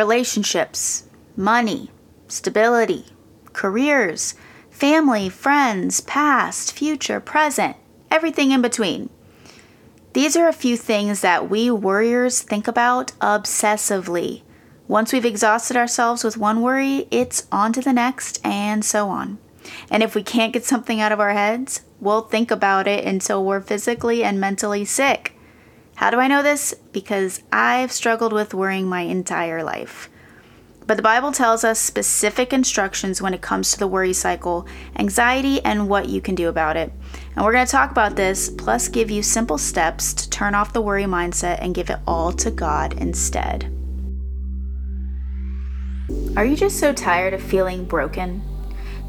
relationships, money, stability, careers, family, friends, past, future, present, everything in between. These are a few things that we worriers think about obsessively. Once we've exhausted ourselves with one worry, it's on to the next, and so on. And if we can't get something out of our heads, we'll think about it until we're physically and mentally sick. How do I know this? Because I've struggled with worrying my entire life. But the Bible tells us specific instructions when it comes to the worry cycle, anxiety, and what you can do about it. And we're going to talk about this, plus give you simple steps to turn off the worry mindset and give it all to God instead. Are you just so tired of feeling broken?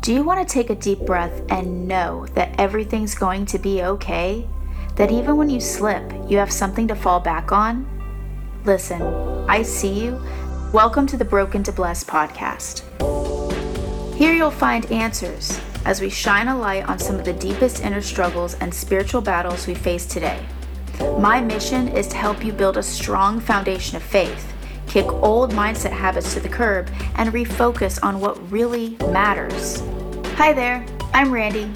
Do you want to take a deep breath and know that everything's going to be okay? That even when you slip, you have something to fall back on? Listen, I see you Welcome to the Broken to Blessed podcast. Here you'll find answers as we shine a light on some of the deepest inner struggles and spiritual battles we face today. My mission is to help you build a strong foundation of faith, kick old mindset habits to the curb, and refocus on what really matters. Hi there, I'm Randy,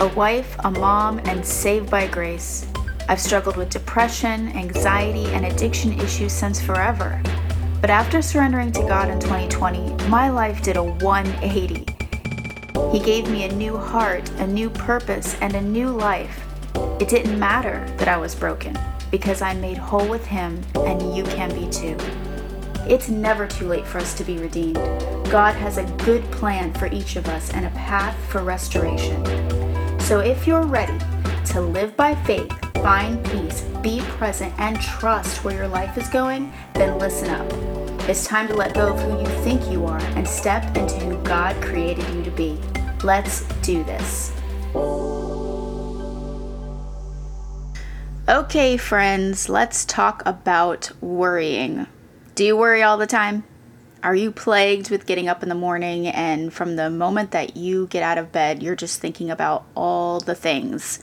a wife, a mom, and saved by grace. I've struggled with depression, anxiety, and addiction issues since forever. But after surrendering to God in 2020, my life did a 180. He gave me a new heart, a new purpose, and a new life. It didn't matter that I was broken because I'm made whole with Him, and you can be too. It's never too late for us to be redeemed. God has a good plan for each of us and a path for restoration. So if you're ready to live by faith, find peace, be present, and trust where your life is going, then listen up. It's time to let go of who you think you are and step into who God created you to be. Let's do this. Okay, friends, let's talk about worrying. Do you worry all the time? Are you plagued with getting up in the morning and from the moment that you get out of bed, you're just thinking about all the things?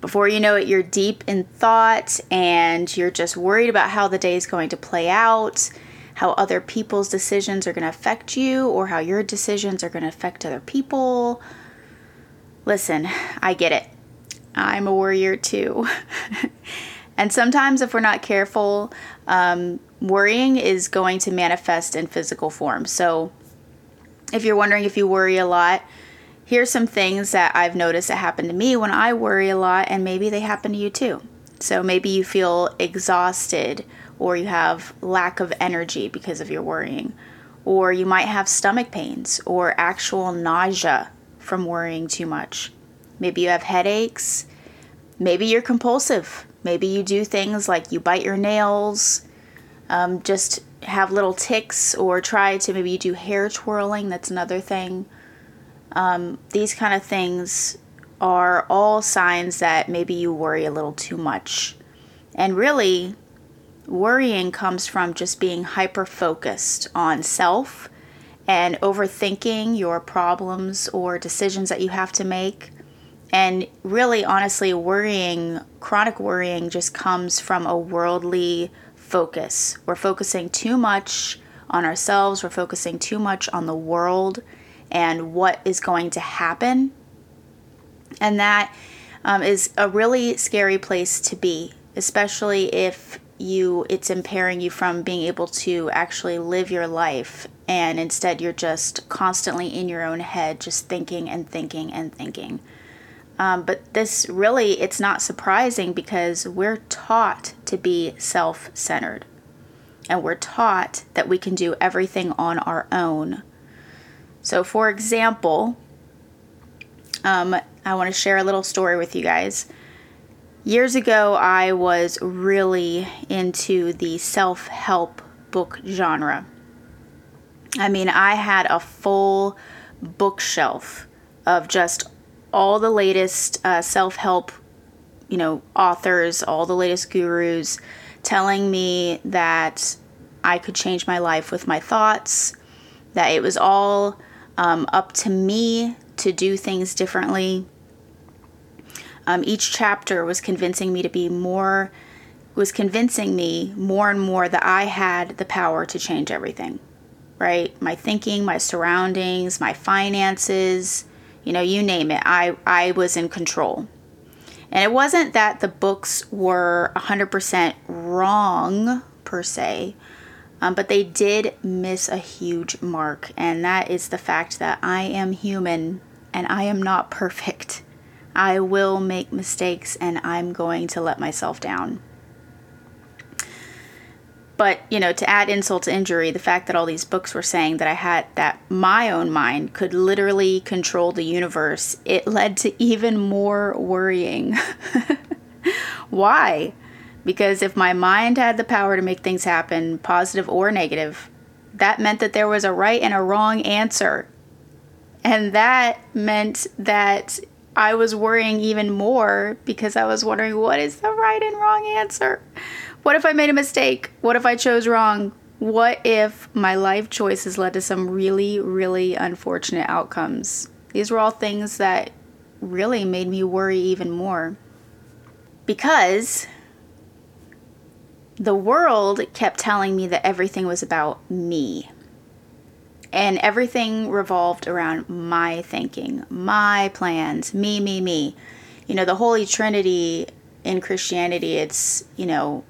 Before you know it, you're deep in thought and you're just worried about how the day is going to play out, how other people's decisions are going to affect you, or how your decisions are going to affect other people. Listen, I get it. I'm a warrior too. and sometimes, if we're not careful, um, worrying is going to manifest in physical form. So, if you're wondering if you worry a lot, here's some things that I've noticed that happen to me when I worry a lot, and maybe they happen to you too. So maybe you feel exhausted or you have lack of energy because of your worrying, or you might have stomach pains or actual nausea from worrying too much. Maybe you have headaches. Maybe you're compulsive. Maybe you do things like you bite your nails, um, just have little tics, or try to maybe do hair twirling. That's another thing um, these kind of things are all signs that maybe you worry a little too much. And really, worrying comes from just being hyper focused on self and overthinking your problems or decisions that you have to make. And really, honestly, worrying, chronic worrying, just comes from a worldly focus. We're focusing too much on ourselves, we're focusing too much on the world and what is going to happen. And that um, is a really scary place to be, especially if you it's impairing you from being able to actually live your life and instead you're just constantly in your own head just thinking and thinking and thinking um, but this really it's not surprising because we're taught to be self-centered and we're taught that we can do everything on our own so, for example, um, I want to share a little story with you guys. Years ago, I was really into the self help book genre. I mean, I had a full bookshelf of just all the latest uh, self help, you know, authors, all the latest gurus telling me that I could change my life with my thoughts, that it was all um, up to me to do things differently. Um, each chapter was convincing me to be more was convincing me more and more that I had the power to change everything, right? My thinking, my surroundings, my finances, you know, you name it. I, I was in control. And it wasn't that the books were 100% wrong per se, um, but they did miss a huge mark. And that is the fact that I am human and I am not perfect. I will make mistakes and I'm going to let myself down. But, you know, to add insult to injury, the fact that all these books were saying that I had, that my own mind could literally control the universe, it led to even more worrying. Why? Because if my mind had the power to make things happen, positive or negative, that meant that there was a right and a wrong answer. And that meant that I was worrying even more because I was wondering what is the right and wrong answer? What if I made a mistake? What if I chose wrong? What if my life choices led to some really, really unfortunate outcomes? These were all things that really made me worry even more. Because the world kept telling me that everything was about me. And everything revolved around my thinking, my plans, me, me, me. You know, the Holy Trinity in Christianity, it's, you know,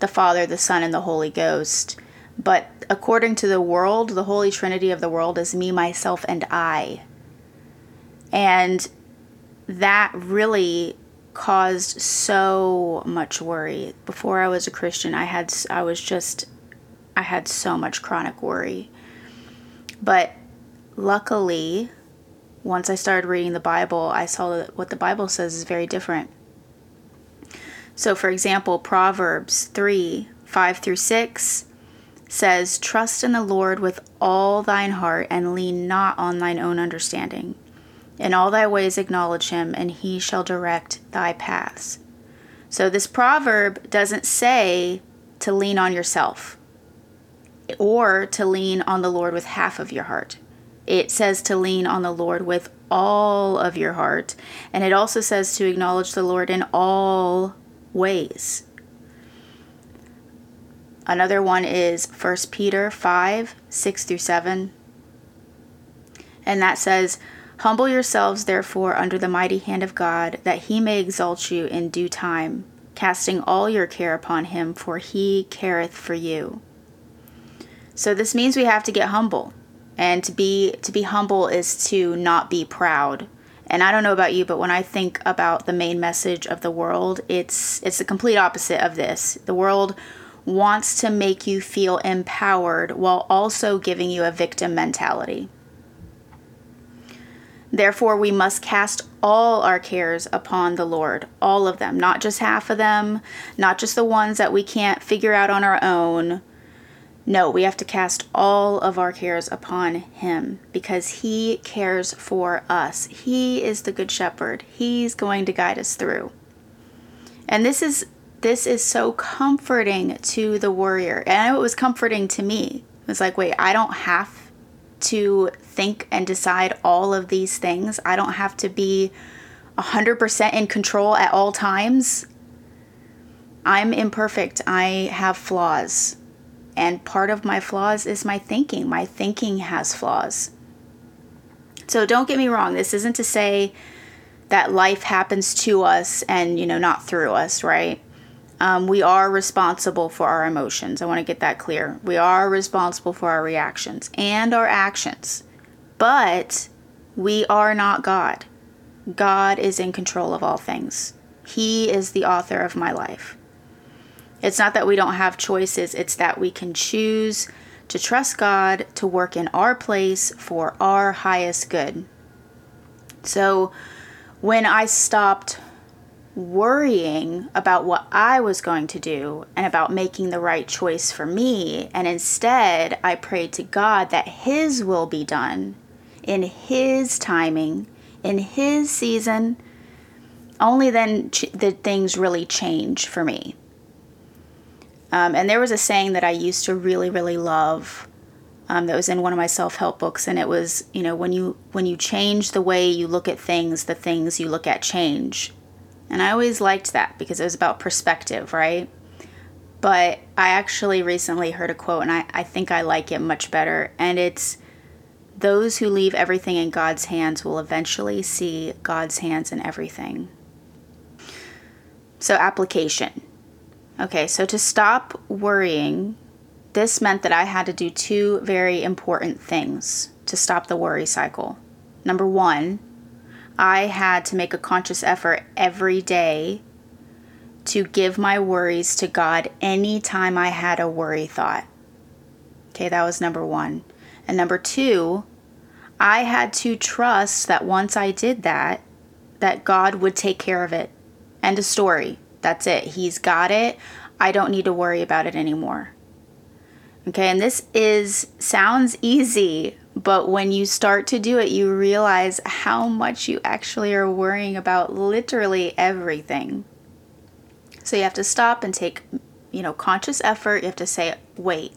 the Father, the Son, and the Holy Ghost. But according to the world, the Holy Trinity of the world is me, myself, and I. And that really caused so much worry. Before I was a Christian, I had I was just I had so much chronic worry. But luckily, once I started reading the Bible, I saw that what the Bible says is very different. So, for example, Proverbs 3 5 through 6 says, Trust in the Lord with all thine heart, and lean not on thine own understanding. In all thy ways acknowledge him, and he shall direct thy paths. So, this proverb doesn't say to lean on yourself or to lean on the Lord with half of your heart. It says to lean on the Lord with all of your heart. And it also says to acknowledge the Lord in all ways. Another one is 1 Peter 5 6 through 7. And that says, Humble yourselves, therefore, under the mighty hand of God, that he may exalt you in due time, casting all your care upon him, for he careth for you. So this means we have to get humble. And to be to be humble is to not be proud and I don't know about you, but when I think about the main message of the world, it's it's the complete opposite of this. The world wants to make you feel empowered while also giving you a victim mentality. Therefore, we must cast all our cares upon the Lord, all of them, not just half of them, not just the ones that we can't figure out on our own, no, we have to cast all of our cares upon Him because He cares for us. He is the Good Shepherd. He's going to guide us through. And this is this is so comforting to the warrior. And I know it was comforting to me. It was like, wait, I don't have to think and decide all of these things. I don't have to be 100% in control at all times. I'm imperfect. I have flaws. And part of my flaws is my thinking. My thinking has flaws. So don't get me wrong, this isn't to say that life happens to us and, you know, not through us, right? Um, we are responsible for our emotions. I want to get that clear. We are responsible for our reactions and our actions. But we are not God. God is in control of all things. He is the author of my life. It's not that we don't have choices, it's that we can choose to trust God to work in our place for our highest good. So when I stopped worrying about what I was going to do and about making the right choice for me, and instead I prayed to God that His will be done in His timing, in His season, only then ch- did things really change for me. Um, and there was a saying that I used to really, really love um, that was in one of my self-help books, and it was, you know, when you when you change the way you look at things, the things you look at change. And I always liked that because it was about perspective, right? but I actually recently heard a quote and I, I think I like it much better. And it's those who leave everything in God's hands will eventually see God's hands in everything. So, application. Okay, so to stop worrying, this meant that I had to do two very important things to stop the worry cycle. Number one, I had to make a conscious effort every day to give my worries to God anytime I had a worry thought. Okay, that was number one. And number two, I had to trust that once I did that, that God would take care of it. End of story. That's it. He's got it. I don't need to worry about it anymore. Okay, and this is sounds easy, but when you start to do it, you realize how much you actually are worrying about literally everything. So you have to stop and take, you know, conscious effort. You have to say, wait,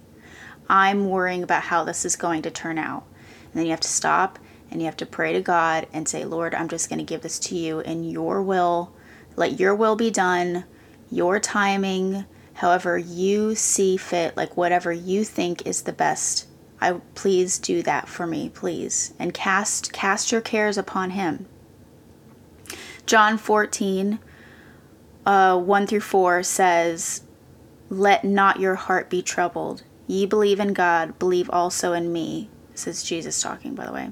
I'm worrying about how this is going to turn out. And then you have to stop and you have to pray to God and say, Lord, I'm just going to give this to you in your will. Let your will be done, your timing, however you see fit, like whatever you think is the best. I please do that for me, please. And cast cast your cares upon him. John 14 uh, 1 through 4 says, Let not your heart be troubled. Ye believe in God, believe also in me. This is Jesus talking, by the way.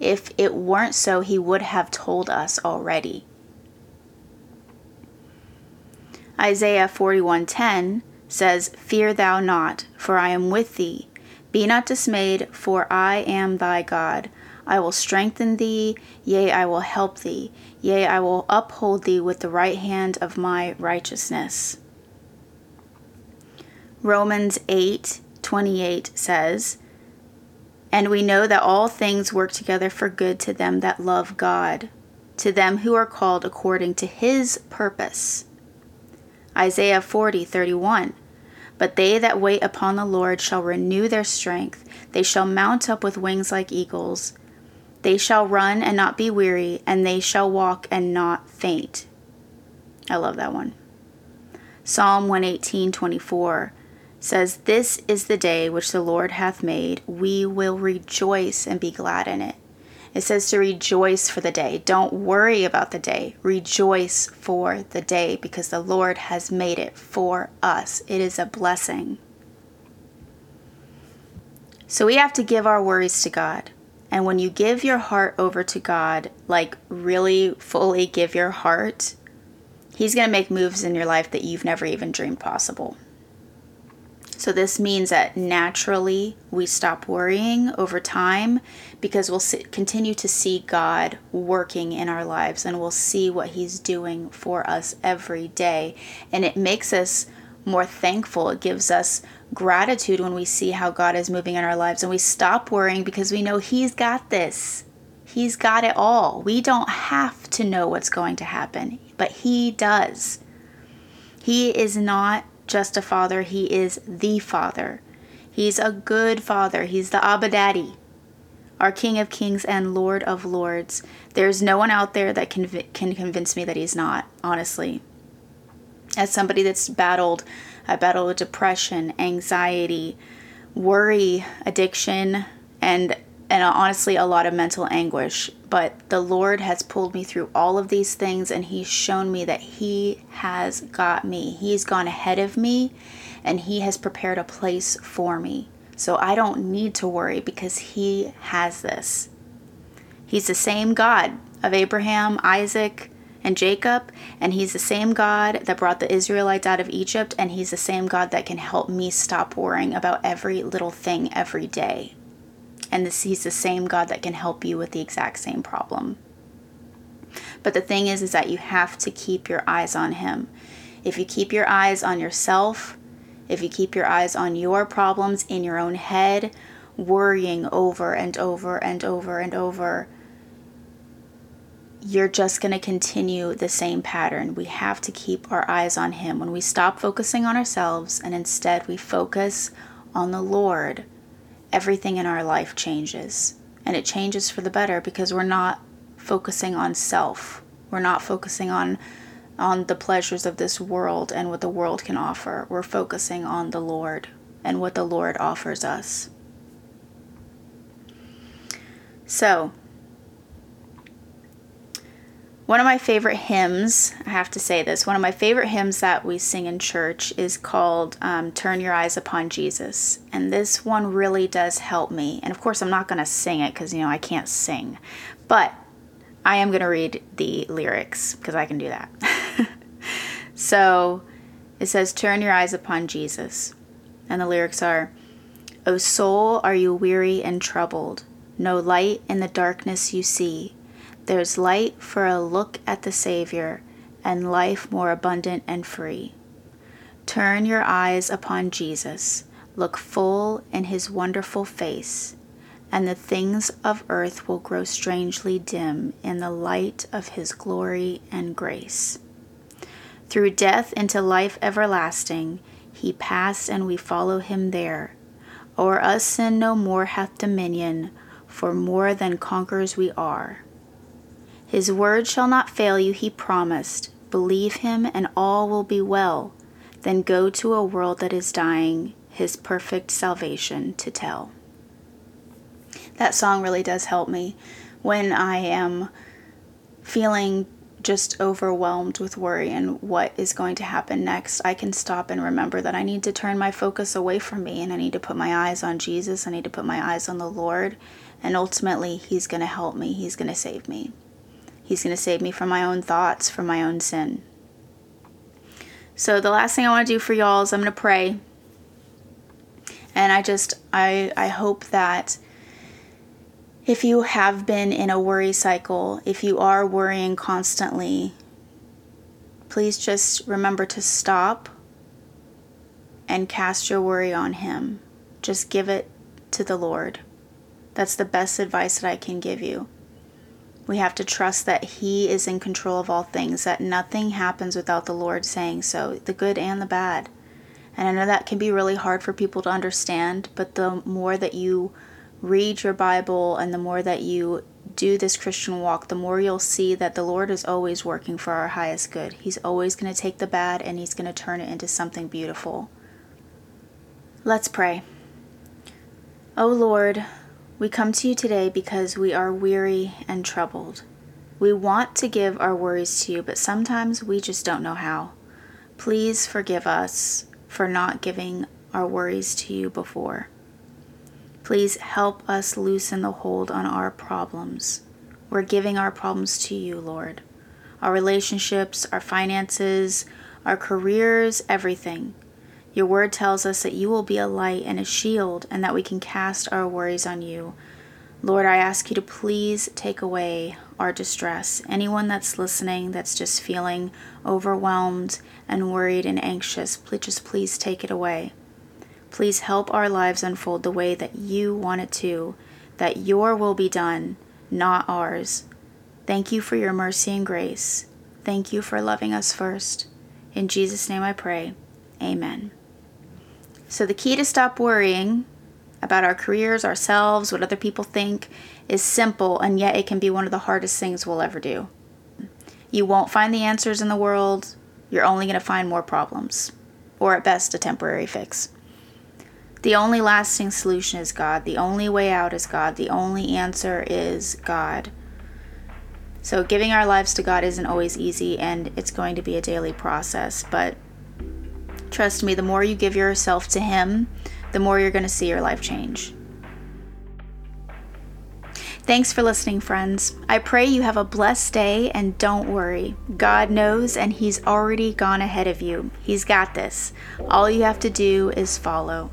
If it weren't so, he would have told us already. Isaiah 41:10 says, "Fear thou not, for I am with thee. Be not dismayed, for I am thy God. I will strengthen thee, yea, I will help thee, yea, I will uphold thee with the right hand of my righteousness. Romans 8:28 says, And we know that all things work together for good to them that love God, to them who are called according to his purpose. Isaiah 40 31. But they that wait upon the Lord shall renew their strength. They shall mount up with wings like eagles. They shall run and not be weary, and they shall walk and not faint. I love that one. Psalm 118 24 says, This is the day which the Lord hath made. We will rejoice and be glad in it. It says to rejoice for the day. Don't worry about the day. Rejoice for the day because the Lord has made it for us. It is a blessing. So we have to give our worries to God. And when you give your heart over to God, like really fully give your heart, He's going to make moves in your life that you've never even dreamed possible. So, this means that naturally we stop worrying over time because we'll continue to see God working in our lives and we'll see what He's doing for us every day. And it makes us more thankful. It gives us gratitude when we see how God is moving in our lives and we stop worrying because we know He's got this. He's got it all. We don't have to know what's going to happen, but He does. He is not just a father, He is the Father. He's a good Father. He's the Abba Daddy, our King of Kings and Lord of Lords. There's no one out there that can, can convince me that He's not, honestly. As somebody that's battled I battle with depression, anxiety, worry, addiction, and and uh, honestly a lot of mental anguish. But the Lord has pulled me through all of these things and He's shown me that He has got me. He's gone ahead of me and He has prepared a place for me. So I don't need to worry because He has this. He's the same God of Abraham, Isaac, and Jacob, and he's the same God that brought the Israelites out of Egypt, and he's the same God that can help me stop worrying about every little thing every day. And this, he's the same God that can help you with the exact same problem. But the thing is is that you have to keep your eyes on him. If you keep your eyes on yourself, if you keep your eyes on your problems in your own head, worrying over and over and over and over, you're just going to continue the same pattern. We have to keep our eyes on Him. When we stop focusing on ourselves and instead we focus on the Lord, everything in our life changes. And it changes for the better because we're not focusing on self. We're not focusing on on the pleasures of this world and what the world can offer. We're focusing on the Lord and what the Lord offers us. So, one of my favorite hymns, I have to say this, one of my favorite hymns that we sing in church is called um, Turn Your Eyes Upon Jesus. And this one really does help me. And of course, I'm not going to sing it because, you know, I can't sing. But I am going to read the lyrics because I can do that. so it says, Turn your eyes upon Jesus. And the lyrics are, O soul, are you weary and troubled? No light in the darkness you see. There's light for a look at the Savior, and life more abundant and free. Turn your eyes upon Jesus, look full in his wonderful face, and the things of earth will grow strangely dim in the light of his glory and grace. Through death into life everlasting, he passed, and we follow him there. O'er us sin no more hath dominion, for more than conquerors we are. His word shall not fail you, he promised. Believe him, and all will be well. Then go to a world that is dying, his perfect salvation to tell. That song really does help me when I am feeling just overwhelmed with worry and what is going to happen next, I can stop and remember that I need to turn my focus away from me and I need to put my eyes on Jesus. I need to put my eyes on the Lord. And ultimately, He's going to help me, He's going to save me. He's going to save me from my own thoughts, from my own sin. So the last thing I want to do for y'all is I'm going to pray. And I just I I hope that if you have been in a worry cycle, if you are worrying constantly, please just remember to stop and cast your worry on him. Just give it to the Lord. That's the best advice that I can give you. We have to trust that He is in control of all things, that nothing happens without the Lord saying so, the good and the bad. And I know that can be really hard for people to understand, but the more that you read your Bible and the more that you do this Christian walk, the more you'll see that the Lord is always working for our highest good. He's always going to take the bad and He's going to turn it into something beautiful. Let's pray. Oh Lord, we come to you today because we are weary and troubled. We want to give our worries to you, but sometimes we just don't know how. Please forgive us for not giving our worries to you before. Please help us loosen the hold on our problems. We're giving our problems to you, Lord. Our relationships, our finances, our careers, everything. Your word tells us that you will be a light and a shield and that we can cast our worries on you. Lord, I ask you to please take away our distress. Anyone that's listening that's just feeling overwhelmed and worried and anxious, please just please take it away. Please help our lives unfold the way that you want it to, that your will be done, not ours. Thank you for your mercy and grace. Thank you for loving us first. In Jesus' name I pray. Amen. So, the key to stop worrying about our careers, ourselves, what other people think is simple, and yet it can be one of the hardest things we'll ever do. You won't find the answers in the world, you're only going to find more problems, or at best, a temporary fix. The only lasting solution is God. The only way out is God. The only answer is God. So, giving our lives to God isn't always easy, and it's going to be a daily process, but Trust me, the more you give yourself to Him, the more you're going to see your life change. Thanks for listening, friends. I pray you have a blessed day and don't worry. God knows and He's already gone ahead of you. He's got this. All you have to do is follow.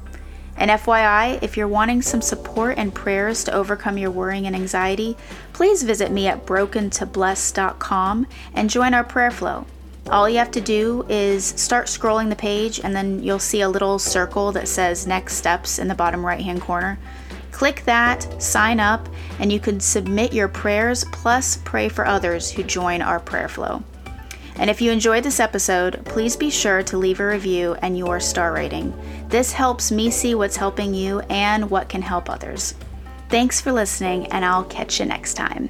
And FYI, if you're wanting some support and prayers to overcome your worrying and anxiety, please visit me at brokentoblessed.com and join our prayer flow. All you have to do is start scrolling the page, and then you'll see a little circle that says Next Steps in the bottom right hand corner. Click that, sign up, and you can submit your prayers plus pray for others who join our prayer flow. And if you enjoyed this episode, please be sure to leave a review and your star rating. This helps me see what's helping you and what can help others. Thanks for listening, and I'll catch you next time.